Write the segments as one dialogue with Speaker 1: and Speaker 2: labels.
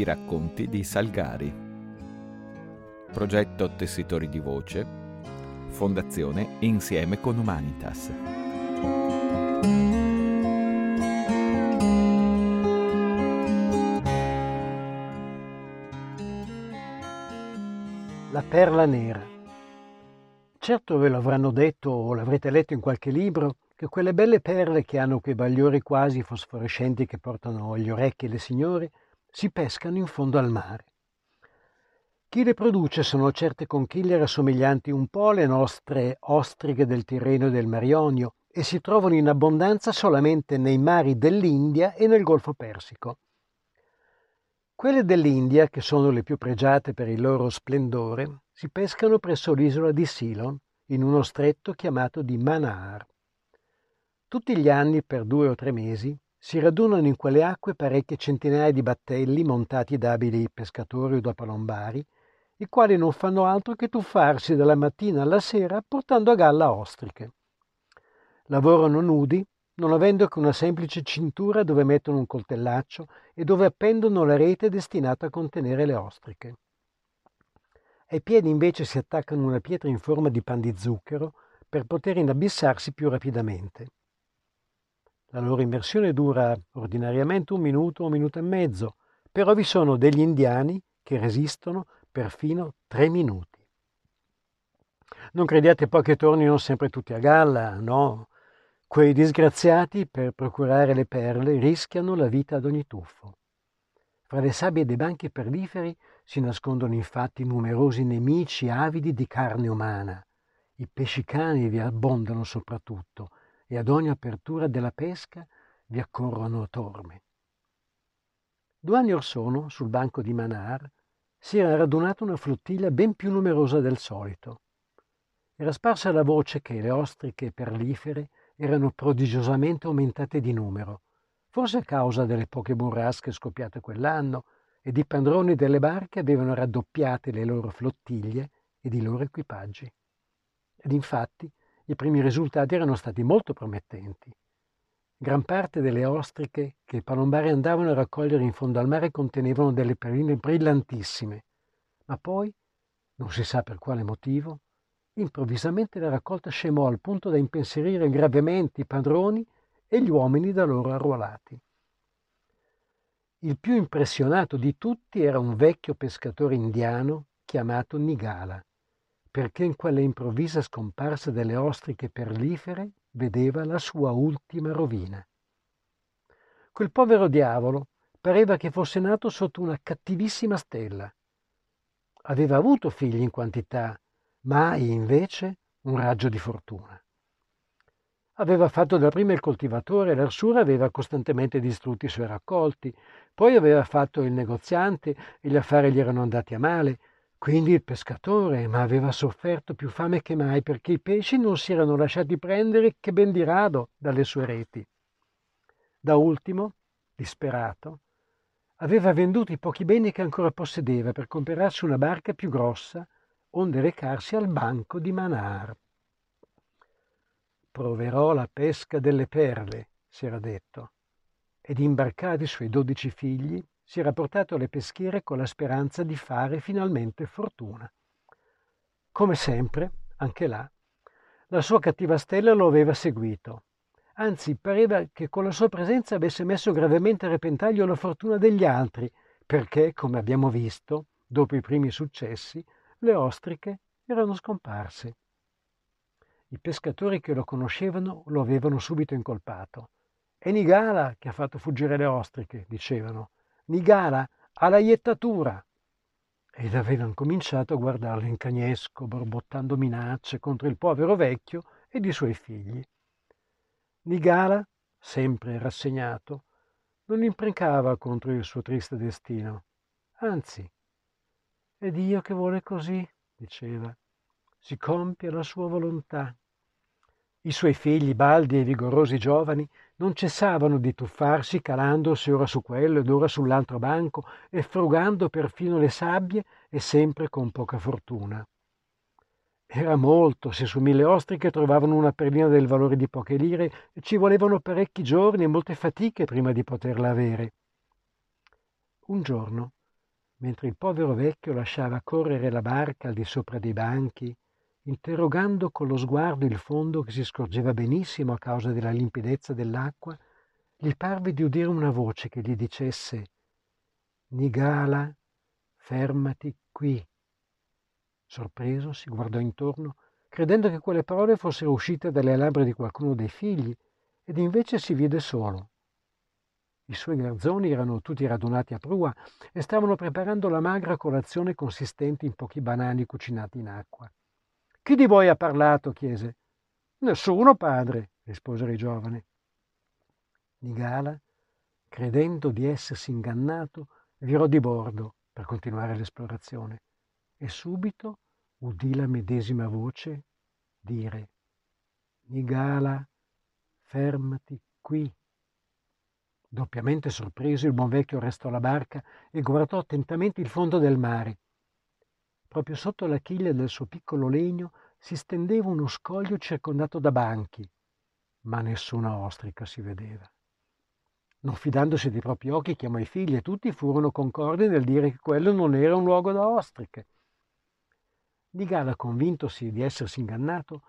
Speaker 1: I racconti di Salgari. Progetto Tessitori di Voce. Fondazione Insieme con Humanitas.
Speaker 2: La perla nera. Certo ve lo avranno detto o l'avrete letto in qualche libro che quelle belle perle che hanno quei bagliori quasi fosforescenti che portano agli orecchi le signore si pescano in fondo al mare. Chi le produce sono certe conchiglie rassomiglianti un po' alle nostre ostriche del Tirreno e del Mar Ionio e si trovano in abbondanza solamente nei mari dell'India e nel Golfo Persico. Quelle dell'India, che sono le più pregiate per il loro splendore, si pescano presso l'isola di Ceylon, in uno stretto chiamato di Manar. Tutti gli anni, per due o tre mesi, si radunano in quelle acque parecchie centinaia di battelli montati da abili pescatori o da palombari, i quali non fanno altro che tuffarsi dalla mattina alla sera portando a galla ostriche. Lavorano nudi, non avendo che una semplice cintura dove mettono un coltellaccio e dove appendono la rete destinata a contenere le ostriche. Ai piedi invece si attaccano una pietra in forma di pan di zucchero per poter inabissarsi più rapidamente. La loro immersione dura ordinariamente un minuto un minuto e mezzo, però vi sono degli indiani che resistono perfino tre minuti. Non crediate poi che tornino sempre tutti a galla, no. Quei disgraziati, per procurare le perle, rischiano la vita ad ogni tuffo. Fra le sabbie dei banchi perliferi si nascondono infatti numerosi nemici avidi di carne umana. I pesci cani vi abbondano soprattutto e ad ogni apertura della pesca vi accorrono torme. Due anni or sono, sul banco di Manar, si era radunata una flottiglia ben più numerosa del solito. Era sparsa la voce che le ostriche perlifere erano prodigiosamente aumentate di numero, forse a causa delle poche burrasche scoppiate quell'anno, ed i padroni delle barche avevano raddoppiate le loro flottiglie ed i loro equipaggi. Ed infatti i primi risultati erano stati molto promettenti. Gran parte delle ostriche che i palombari andavano a raccogliere in fondo al mare contenevano delle perline brillantissime, ma poi, non si sa per quale motivo, improvvisamente la raccolta scemò al punto da impensierire gravemente i padroni e gli uomini da loro arruolati. Il più impressionato di tutti era un vecchio pescatore indiano chiamato Nigala, perché in quella improvvisa scomparsa delle ostriche perlifere vedeva la sua ultima rovina. Quel povero diavolo pareva che fosse nato sotto una cattivissima stella. Aveva avuto figli in quantità, mai invece un raggio di fortuna. Aveva fatto dapprima il coltivatore l'arsura aveva costantemente distrutti i suoi raccolti, poi aveva fatto il negoziante e gli affari gli erano andati a male, quindi il pescatore, ma aveva sofferto più fame che mai perché i pesci non si erano lasciati prendere che ben di rado dalle sue reti. Da ultimo, disperato, aveva venduto i pochi beni che ancora possedeva per comprarsi una barca più grossa, onde recarsi al banco di Manar. Proverò la pesca delle perle, si era detto, ed imbarcati i suoi dodici figli si era portato alle peschiere con la speranza di fare finalmente fortuna. Come sempre, anche là, la sua cattiva stella lo aveva seguito. Anzi, pareva che con la sua presenza avesse messo gravemente a repentaglio la fortuna degli altri, perché, come abbiamo visto, dopo i primi successi, le ostriche erano scomparse. I pescatori che lo conoscevano lo avevano subito incolpato. È Nigala che ha fatto fuggire le ostriche, dicevano. Nigara alla iettatura. Ed avevano cominciato a guardarlo in cagnesco, borbottando minacce contro il povero vecchio ed i suoi figli. Nigara, sempre rassegnato, non imprencava contro il suo triste destino. Anzi, è Dio che vuole così, diceva. Si compie la sua volontà. I suoi figli, baldi e vigorosi giovani, non cessavano di tuffarsi calandosi ora su quello ed ora sull'altro banco e frugando perfino le sabbie e sempre con poca fortuna. Era molto se su mille ostriche trovavano una perlina del valore di poche lire e ci volevano parecchi giorni e molte fatiche prima di poterla avere. Un giorno mentre il povero vecchio lasciava correre la barca al di sopra dei banchi, interrogando con lo sguardo il fondo che si scorgeva benissimo a causa della limpidezza dell'acqua, gli parve di udire una voce che gli dicesse Nigala, fermati qui. Sorpreso si guardò intorno, credendo che quelle parole fossero uscite dalle labbra di qualcuno dei figli, ed invece si vide solo. I suoi garzoni erano tutti radunati a prua e stavano preparando la magra colazione consistente in pochi banani cucinati in acqua. Chi di voi ha parlato? chiese. Nessuno, padre, risposero i giovani. Nigala, credendo di essersi ingannato, virò di bordo per continuare l'esplorazione e subito udì la medesima voce dire Nigala, fermati qui. Doppiamente sorpreso, il buon vecchio restò alla barca e guardò attentamente il fondo del mare. Proprio sotto la chiglia del suo piccolo legno si stendeva uno scoglio circondato da banchi, ma nessuna ostrica si vedeva. Non fidandosi dei propri occhi, chiamò i figli e tutti furono concordi nel dire che quello non era un luogo da ostriche. Di Gala, convintosi di essersi ingannato,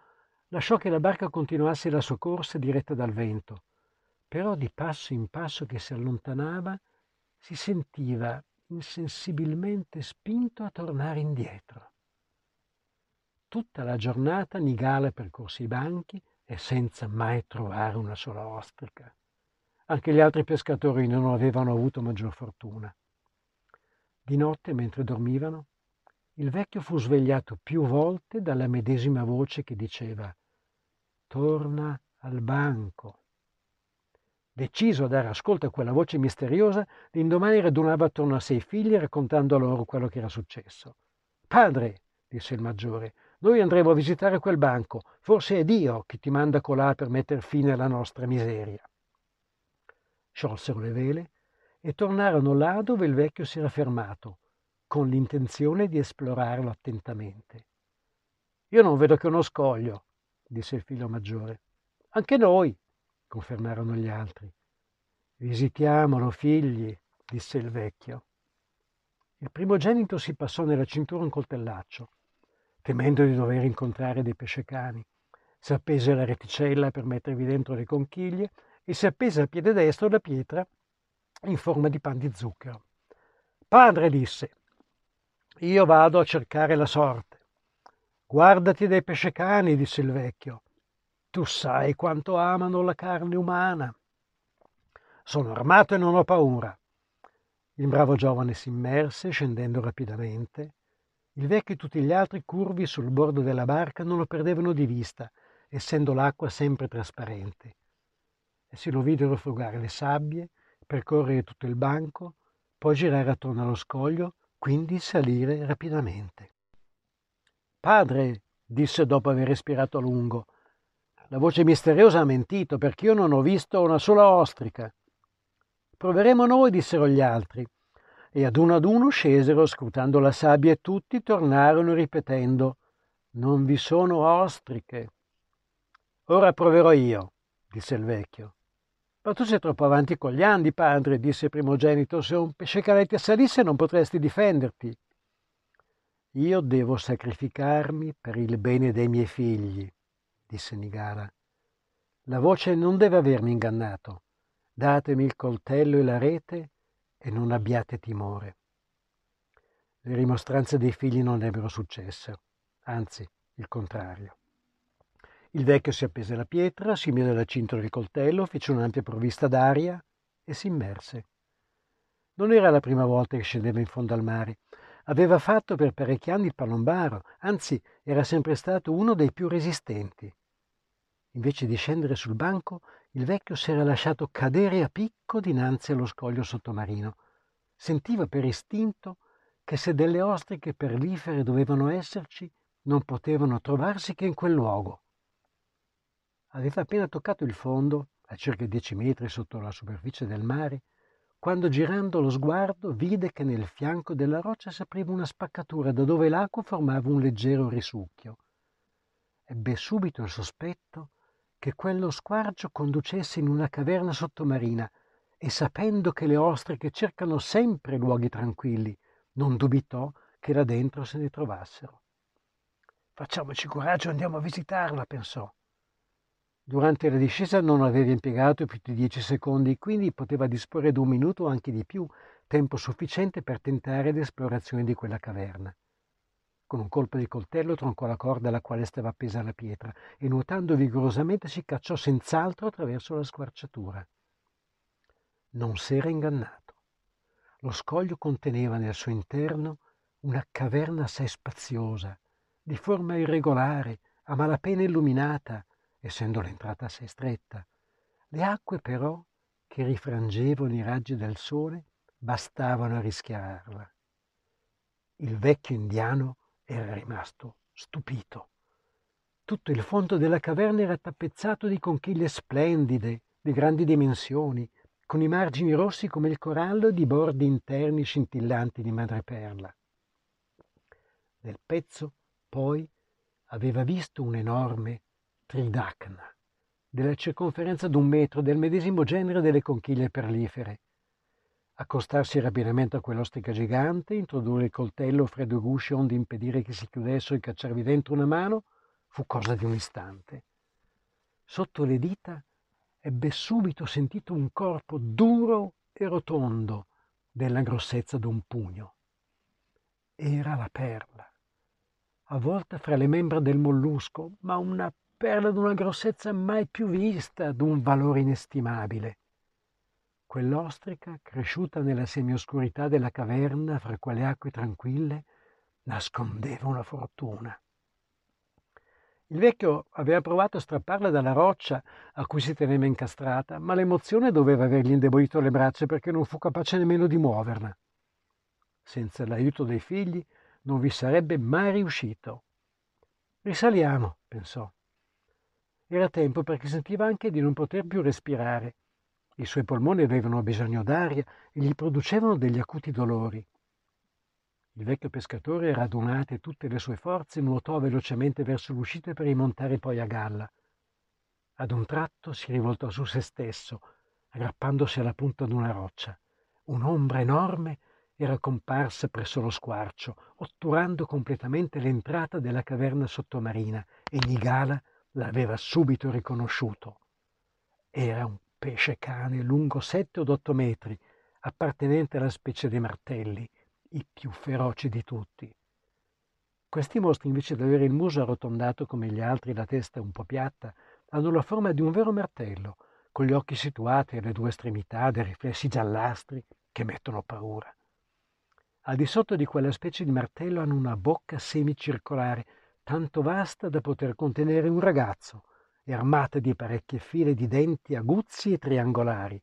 Speaker 2: lasciò che la barca continuasse la sua corsa diretta dal vento, però di passo in passo che si allontanava si sentiva insensibilmente spinto a tornare indietro. Tutta la giornata Nigala percorse i banchi e senza mai trovare una sola ostrica. Anche gli altri pescatori non avevano avuto maggior fortuna. Di notte, mentre dormivano, il vecchio fu svegliato più volte dalla medesima voce che diceva Torna al banco. Deciso a dare ascolto a quella voce misteriosa, l'indomani radunava attorno a sé i figli raccontando loro quello che era successo. Padre, disse il maggiore, noi andremo a visitare quel banco. Forse è Dio che ti manda colà per metter fine alla nostra miseria sciolsero le vele e tornarono là dove il vecchio si era fermato, con l'intenzione di esplorarlo attentamente. Io non vedo che uno scoglio, disse il figlio maggiore. Anche noi, confermarono gli altri. Visitiamolo, figli, disse il vecchio. Il primogenito si passò nella cintura un coltellaccio, temendo di dover incontrare dei pescecani. Si appese la reticella per mettervi dentro le conchiglie e si appese al piede destro la pietra in forma di pan di zucchero. Padre, disse, io vado a cercare la sorte. Guardati dai pescecani, disse il vecchio. Tu sai quanto amano la carne umana. Sono armato e non ho paura. Il bravo giovane si immerse, scendendo rapidamente. Il vecchio e tutti gli altri curvi sul bordo della barca non lo perdevano di vista, essendo l'acqua sempre trasparente e se lo videro frugare le sabbie, percorrere tutto il banco, poi girare attorno allo scoglio, quindi salire rapidamente. Padre, disse dopo aver respirato a lungo, la voce misteriosa ha mentito perché io non ho visto una sola ostrica. Proveremo noi, dissero gli altri, e ad uno ad uno scesero scrutando la sabbia e tutti tornarono ripetendo Non vi sono ostriche. Ora proverò io, disse il vecchio. Ma tu sei troppo avanti con gli andi, padre, disse il primogenito. Se un pescecaletti assalisse non potresti difenderti. Io devo sacrificarmi per il bene dei miei figli, disse Nigara. La voce non deve avermi ingannato. Datemi il coltello e la rete e non abbiate timore. Le rimostranze dei figli non ebbero successo, anzi il contrario. Il vecchio si appese alla pietra, si mise alla cintola il coltello, fece un'ampia provvista d'aria e si immerse. Non era la prima volta che scendeva in fondo al mare. Aveva fatto per parecchi anni il palombaro, anzi era sempre stato uno dei più resistenti. Invece di scendere sul banco, il vecchio si era lasciato cadere a picco dinanzi allo scoglio sottomarino. Sentiva per istinto che se delle ostriche perlifere dovevano esserci, non potevano trovarsi che in quel luogo. Aveva appena toccato il fondo, a circa dieci metri sotto la superficie del mare, quando girando lo sguardo vide che nel fianco della roccia s'apriva una spaccatura da dove l'acqua formava un leggero risucchio. Ebbe subito il sospetto che quello squarcio conducesse in una caverna sottomarina e sapendo che le ostriche cercano sempre luoghi tranquilli, non dubitò che là dentro se ne trovassero. Facciamoci coraggio, andiamo a visitarla, pensò. Durante la discesa non aveva impiegato più di dieci secondi, quindi poteva disporre di un minuto o anche di più, tempo sufficiente per tentare l'esplorazione di quella caverna. Con un colpo di coltello troncò la corda alla quale stava appesa la pietra e nuotando vigorosamente si cacciò senz'altro attraverso la squarciatura. Non s'era ingannato. Lo scoglio conteneva nel suo interno una caverna assai spaziosa, di forma irregolare, a malapena illuminata, essendo l'entrata assai stretta. Le acque però, che rifrangevano i raggi del sole, bastavano a rischiararla. Il vecchio indiano era rimasto stupito. Tutto il fondo della caverna era tappezzato di conchiglie splendide, di grandi dimensioni, con i margini rossi come il corallo e di bordi interni scintillanti di madreperla. Nel pezzo, poi, aveva visto un enorme tridacna, della circonferenza d'un metro, del medesimo genere delle conchiglie perlifere, accostarsi rapidamente a quell'ostrica gigante, introdurre il coltello fra due gusci onde impedire che si chiudessero e cacciarvi dentro una mano, fu cosa di un istante. Sotto le dita ebbe subito sentito un corpo duro e rotondo della grossezza d'un pugno. Era la perla, avvolta fra le membra del mollusco, ma una perla d'una grossezza mai più vista, d'un valore inestimabile. Quell'ostrica, cresciuta nella semioscurità della caverna fra quelle acque tranquille, nascondeva una fortuna. Il vecchio aveva provato a strapparla dalla roccia a cui si teneva incastrata, ma l'emozione doveva avergli indebolito le braccia perché non fu capace nemmeno di muoverla. Senza l'aiuto dei figli non vi sarebbe mai riuscito. Risaliamo, pensò. Era tempo perché sentiva anche di non poter più respirare i suoi polmoni avevano bisogno d'aria e gli producevano degli acuti dolori. Il vecchio pescatore, radunate tutte le sue forze, nuotò velocemente verso l'uscita per rimontare poi a galla. Ad un tratto si rivoltò su se stesso, aggrappandosi alla punta d'una roccia. Un'ombra enorme era comparsa presso lo squarcio, otturando completamente l'entrata della caverna sottomarina e Nigala l'aveva subito riconosciuto. Era un pesce cane lungo sette o otto metri, appartenente alla specie dei martelli, i più feroci di tutti. Questi mostri, invece di avere il muso arrotondato come gli altri e la testa un po' piatta, hanno la forma di un vero martello, con gli occhi situati alle due estremità dei riflessi giallastri che mettono paura. Al di sotto di quella specie di martello hanno una bocca semicircolare, tanto vasta da poter contenere un ragazzo, e armate di parecchie file di denti aguzzi e triangolari.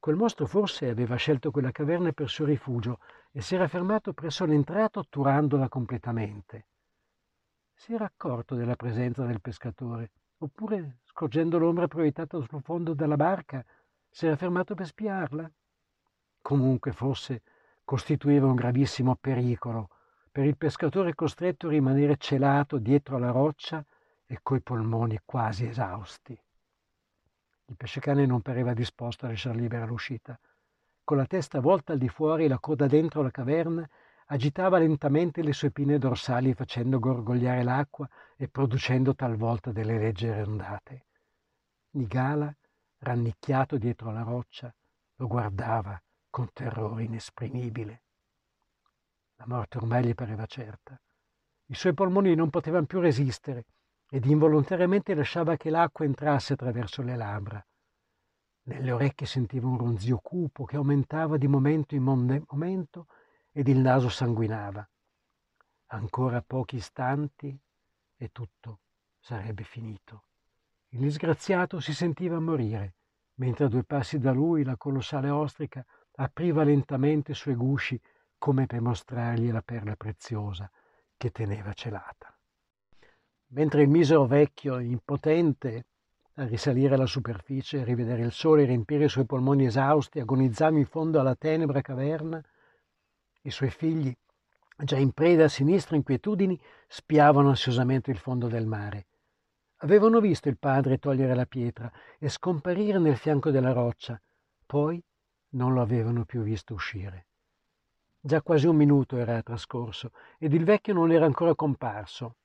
Speaker 2: Quel mostro forse aveva scelto quella caverna per suo rifugio e si era fermato presso l'entrata otturandola completamente. Si era accorto della presenza del pescatore, oppure, scorgendo l'ombra proiettata sul fondo della barca, si era fermato per spiarla? Comunque, forse, costituiva un gravissimo pericolo per il pescatore costretto a rimanere celato dietro alla roccia e coi polmoni quasi esausti. Il pescecane non pareva disposto a lasciar libera l'uscita. Con la testa volta al di fuori e la coda dentro la caverna, agitava lentamente le sue pinne dorsali facendo gorgogliare l'acqua e producendo talvolta delle leggere ondate. Nigala, rannicchiato dietro la roccia, lo guardava con terrore inesprimibile. La morte ormai gli pareva certa. I suoi polmoni non potevano più resistere ed involontariamente lasciava che l'acqua entrasse attraverso le labbra. Nelle orecchie sentiva un ronzio cupo che aumentava di momento in momento ed il naso sanguinava. Ancora pochi istanti e tutto sarebbe finito. Il disgraziato si sentiva morire, mentre a due passi da lui la colossale ostrica apriva lentamente i suoi gusci come per mostrargli la perla preziosa che teneva celata mentre il misero vecchio, impotente a risalire alla superficie, a rivedere il sole riempire i suoi polmoni esausti, agonizzava in fondo alla tenebra caverna, i suoi figli, già in preda a sinistre inquietudini, spiavano ansiosamente il fondo del mare. Avevano visto il padre togliere la pietra e scomparire nel fianco della roccia, poi non lo avevano più visto uscire. Già quasi un minuto era trascorso ed il vecchio non era ancora comparso.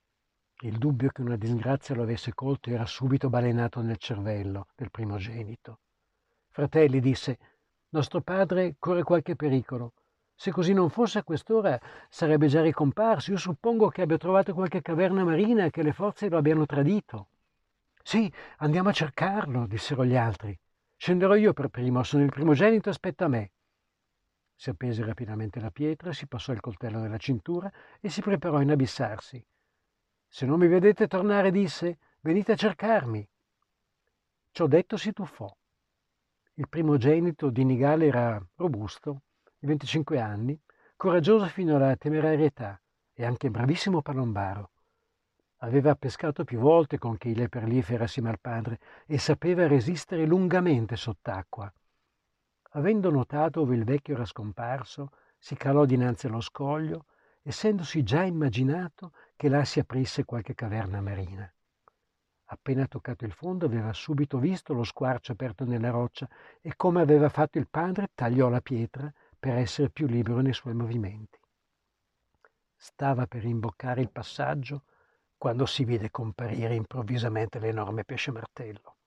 Speaker 2: Il dubbio che una disgrazia lo avesse colto era subito balenato nel cervello del primogenito. Fratelli, disse, nostro padre corre qualche pericolo. Se così non fosse a quest'ora sarebbe già ricomparso. Io suppongo che abbia trovato qualche caverna marina e che le forze lo abbiano tradito. Sì, andiamo a cercarlo, dissero gli altri. Scenderò io per primo, sono il primogenito, aspetta me. Si appese rapidamente la pietra, si passò il coltello nella cintura e si preparò a inabissarsi. Se non mi vedete tornare, disse, venite a cercarmi. Ciò detto si tuffò. Il primogenito di Nigale era robusto, di 25 anni, coraggioso fino alla temerarietà e anche bravissimo palombaro. Aveva pescato più volte con chile perlifera assieme al padre e sapeva resistere lungamente sott'acqua. Avendo notato dove il vecchio era scomparso, si calò dinanzi allo scoglio, essendosi già immaginato che là si aprisse qualche caverna marina. Appena toccato il fondo aveva subito visto lo squarcio aperto nella roccia e come aveva fatto il padre tagliò la pietra per essere più libero nei suoi movimenti. Stava per imboccare il passaggio quando si vide comparire improvvisamente l'enorme pesce martello.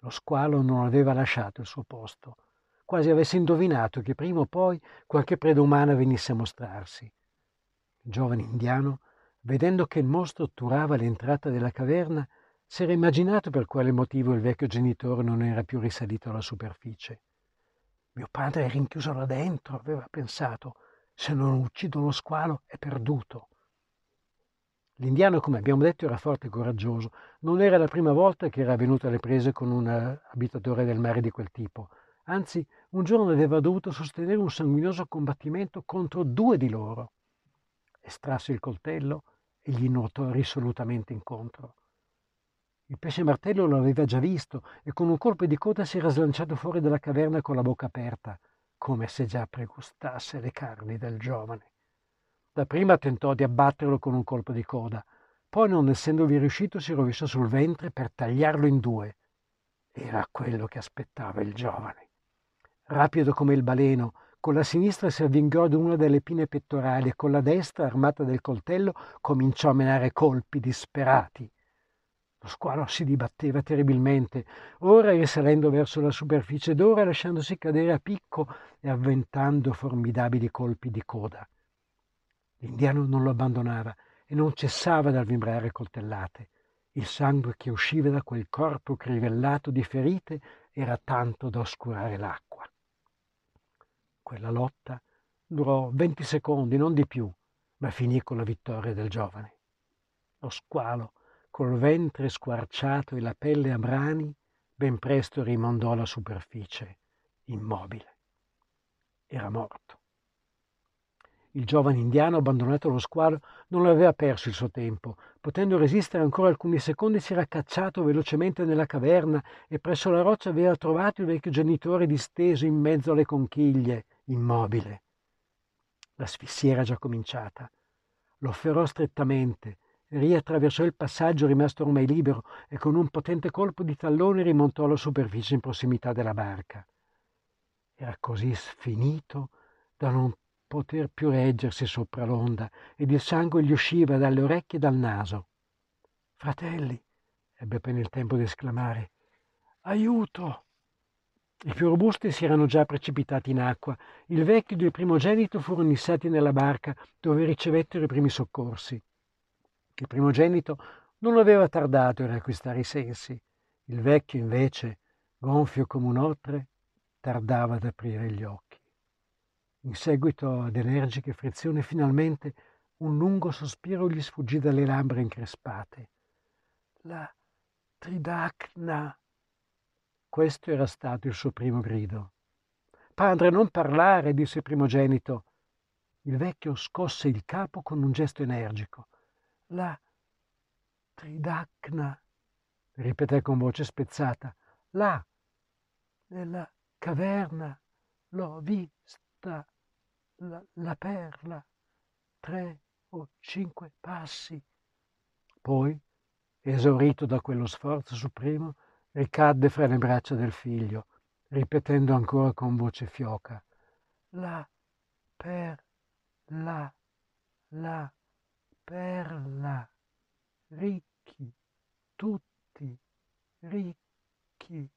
Speaker 2: Lo squalo non aveva lasciato il suo posto, quasi avesse indovinato che prima o poi qualche preda umana venisse a mostrarsi. Il giovane indiano vedendo che il mostro otturava l'entrata della caverna, si era immaginato per quale motivo il vecchio genitore non era più risalito alla superficie. Mio padre è rinchiuso là dentro, aveva pensato. Se non uccido lo squalo è perduto. L'indiano, come abbiamo detto, era forte e coraggioso. Non era la prima volta che era venuto alle prese con un abitatore del mare di quel tipo. Anzi, un giorno aveva dovuto sostenere un sanguinoso combattimento contro due di loro. Estrasse il coltello e gli nuotò risolutamente incontro. Il pesce martello lo aveva già visto e con un colpo di coda si era slanciato fuori dalla caverna con la bocca aperta, come se già pregustasse le carni del giovane. Dapprima tentò di abbatterlo con un colpo di coda, poi, non essendovi riuscito, si rovesciò sul ventre per tagliarlo in due. Era quello che aspettava il giovane. Rapido come il baleno, con la sinistra si avvingò ad una delle pine pettorali e con la destra, armata del coltello, cominciò a menare colpi disperati. Lo squalo si dibatteva terribilmente, ora risalendo verso la superficie d'ora, lasciandosi cadere a picco e avventando formidabili colpi di coda. L'indiano non lo abbandonava e non cessava dal vibrare coltellate. Il sangue che usciva da quel corpo crivellato di ferite era tanto da oscurare l'acqua. Quella lotta durò venti secondi, non di più, ma finì con la vittoria del giovane. Lo squalo, col ventre squarciato e la pelle a brani, ben presto rimandò alla superficie, immobile. Era morto. Il giovane indiano, abbandonato lo squalo, non aveva perso il suo tempo. Potendo resistere ancora alcuni secondi, si era cacciato velocemente nella caverna e presso la roccia aveva trovato il vecchio genitore disteso in mezzo alle conchiglie, immobile. L'asfissia era già cominciata. Lo afferrò strettamente, riattraversò il passaggio rimasto ormai libero e con un potente colpo di tallone rimontò alla superficie in prossimità della barca. Era così sfinito da non poter più reggersi sopra l'onda ed il sangue gli usciva dalle orecchie e dal naso. Fratelli, ebbe appena il tempo di esclamare, aiuto! I più robusti si erano già precipitati in acqua. Il vecchio ed il primogenito furono issati nella barca, dove ricevettero i primi soccorsi. Il primogenito non aveva tardato a riacquistare i sensi. Il vecchio, invece, gonfio come un otre, tardava ad aprire gli occhi. In seguito ad energiche frizioni, finalmente un lungo sospiro gli sfuggì dalle labbra increspate. La tridacna questo era stato il suo primo grido. Padre, non parlare, disse il primogenito. Il vecchio scosse il capo con un gesto energico. La tridacna, ripeté con voce spezzata. Là, nella caverna, l'ho vista, la, la perla, tre o cinque passi. Poi, esaurito da quello sforzo supremo, ricadde fra le braccia del figlio, ripetendo ancora con voce fioca, la perla, la perla, ricchi, tutti ricchi.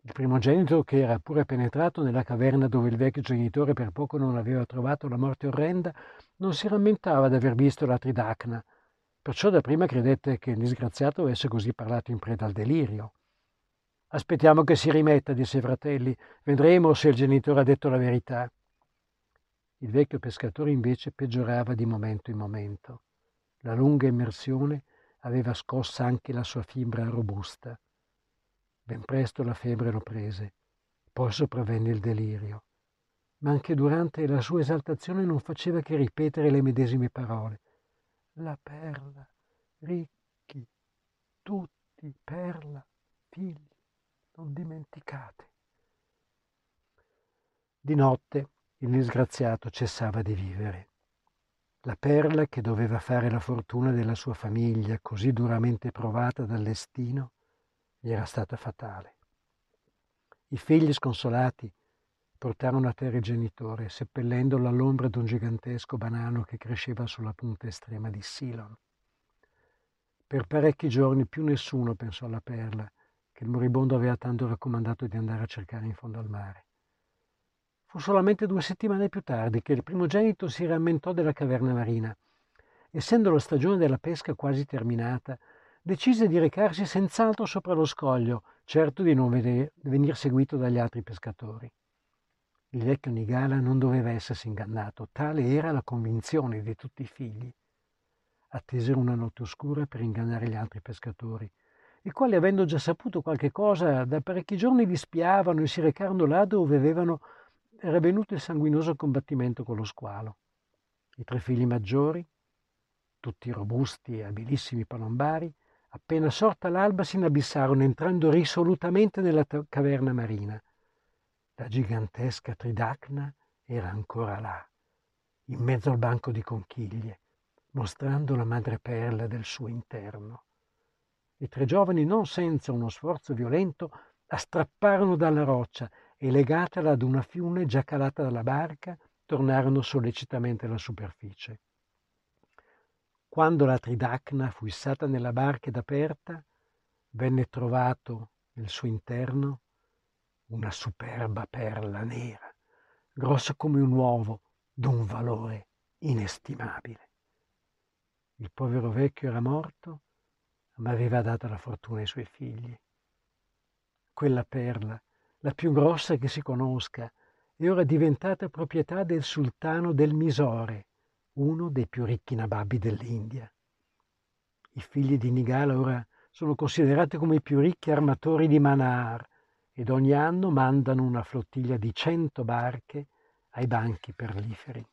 Speaker 2: Il primogenito, che era pure penetrato nella caverna dove il vecchio genitore per poco non aveva trovato la morte orrenda, non si rammentava d'aver visto la tridacna, perciò dapprima credette che il disgraziato avesse così parlato in preda al delirio. Aspettiamo che si rimetta, disse ai fratelli, vedremo se il genitore ha detto la verità. Il vecchio pescatore invece peggiorava di momento in momento. La lunga immersione aveva scossa anche la sua fibra robusta. Ben presto la febbre lo prese, poi sopravvenne il delirio. Ma anche durante la sua esaltazione non faceva che ripetere le medesime parole. La perla, ricchi, tutti, perla, figli, non dimenticate. Di notte il disgraziato cessava di vivere. La perla che doveva fare la fortuna della sua famiglia, così duramente provata dal destino, gli era stata fatale. I figli sconsolati portarono a terra il genitore, seppellendolo all'ombra d'un gigantesco banano che cresceva sulla punta estrema di Silon. Per parecchi giorni più nessuno pensò alla perla, che il moribondo aveva tanto raccomandato di andare a cercare in fondo al mare. Fu solamente due settimane più tardi che il primogenito si rammentò della caverna marina. Essendo la stagione della pesca quasi terminata, decise di recarsi senz'altro sopra lo scoglio, certo di non venir seguito dagli altri pescatori. Il vecchio Nigala non doveva essersi ingannato, tale era la convinzione di tutti i figli. Attesero una notte oscura per ingannare gli altri pescatori, i quali, avendo già saputo qualche cosa, da parecchi giorni li spiavano e si recarono là dove avevano, era venuto il sanguinoso combattimento con lo squalo. I tre figli maggiori, tutti robusti e abilissimi palombari, Appena sorta l'alba si inabissarono entrando risolutamente nella caverna marina. La gigantesca tridacna era ancora là, in mezzo al banco di conchiglie, mostrando la madreperla del suo interno. I tre giovani, non senza uno sforzo violento, la strapparono dalla roccia e legatela ad una fiune già calata dalla barca, tornarono sollecitamente alla superficie. Quando la tridacna fu issata nella barca ed aperta, venne trovato nel suo interno una superba perla nera, grossa come un uovo, d'un valore inestimabile. Il povero vecchio era morto, ma aveva data la fortuna ai suoi figli. Quella perla, la più grossa che si conosca, è ora diventata proprietà del sultano del Misore, uno dei più ricchi nababbi dell'India. I figli di Nigala ora sono considerati come i più ricchi armatori di Manar ed ogni anno mandano una flottiglia di cento barche ai banchi perliferi.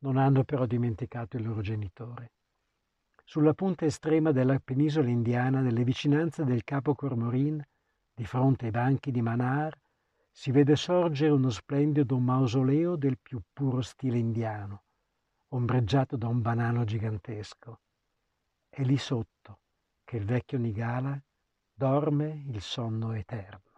Speaker 2: Non hanno però dimenticato il loro genitore. Sulla punta estrema della penisola indiana, nelle vicinanze del capo Cormorin, di fronte ai banchi di Manar, si vede sorgere uno splendido mausoleo del più puro stile indiano, ombreggiato da un banano gigantesco. È lì sotto che il vecchio Nigala dorme il sonno eterno.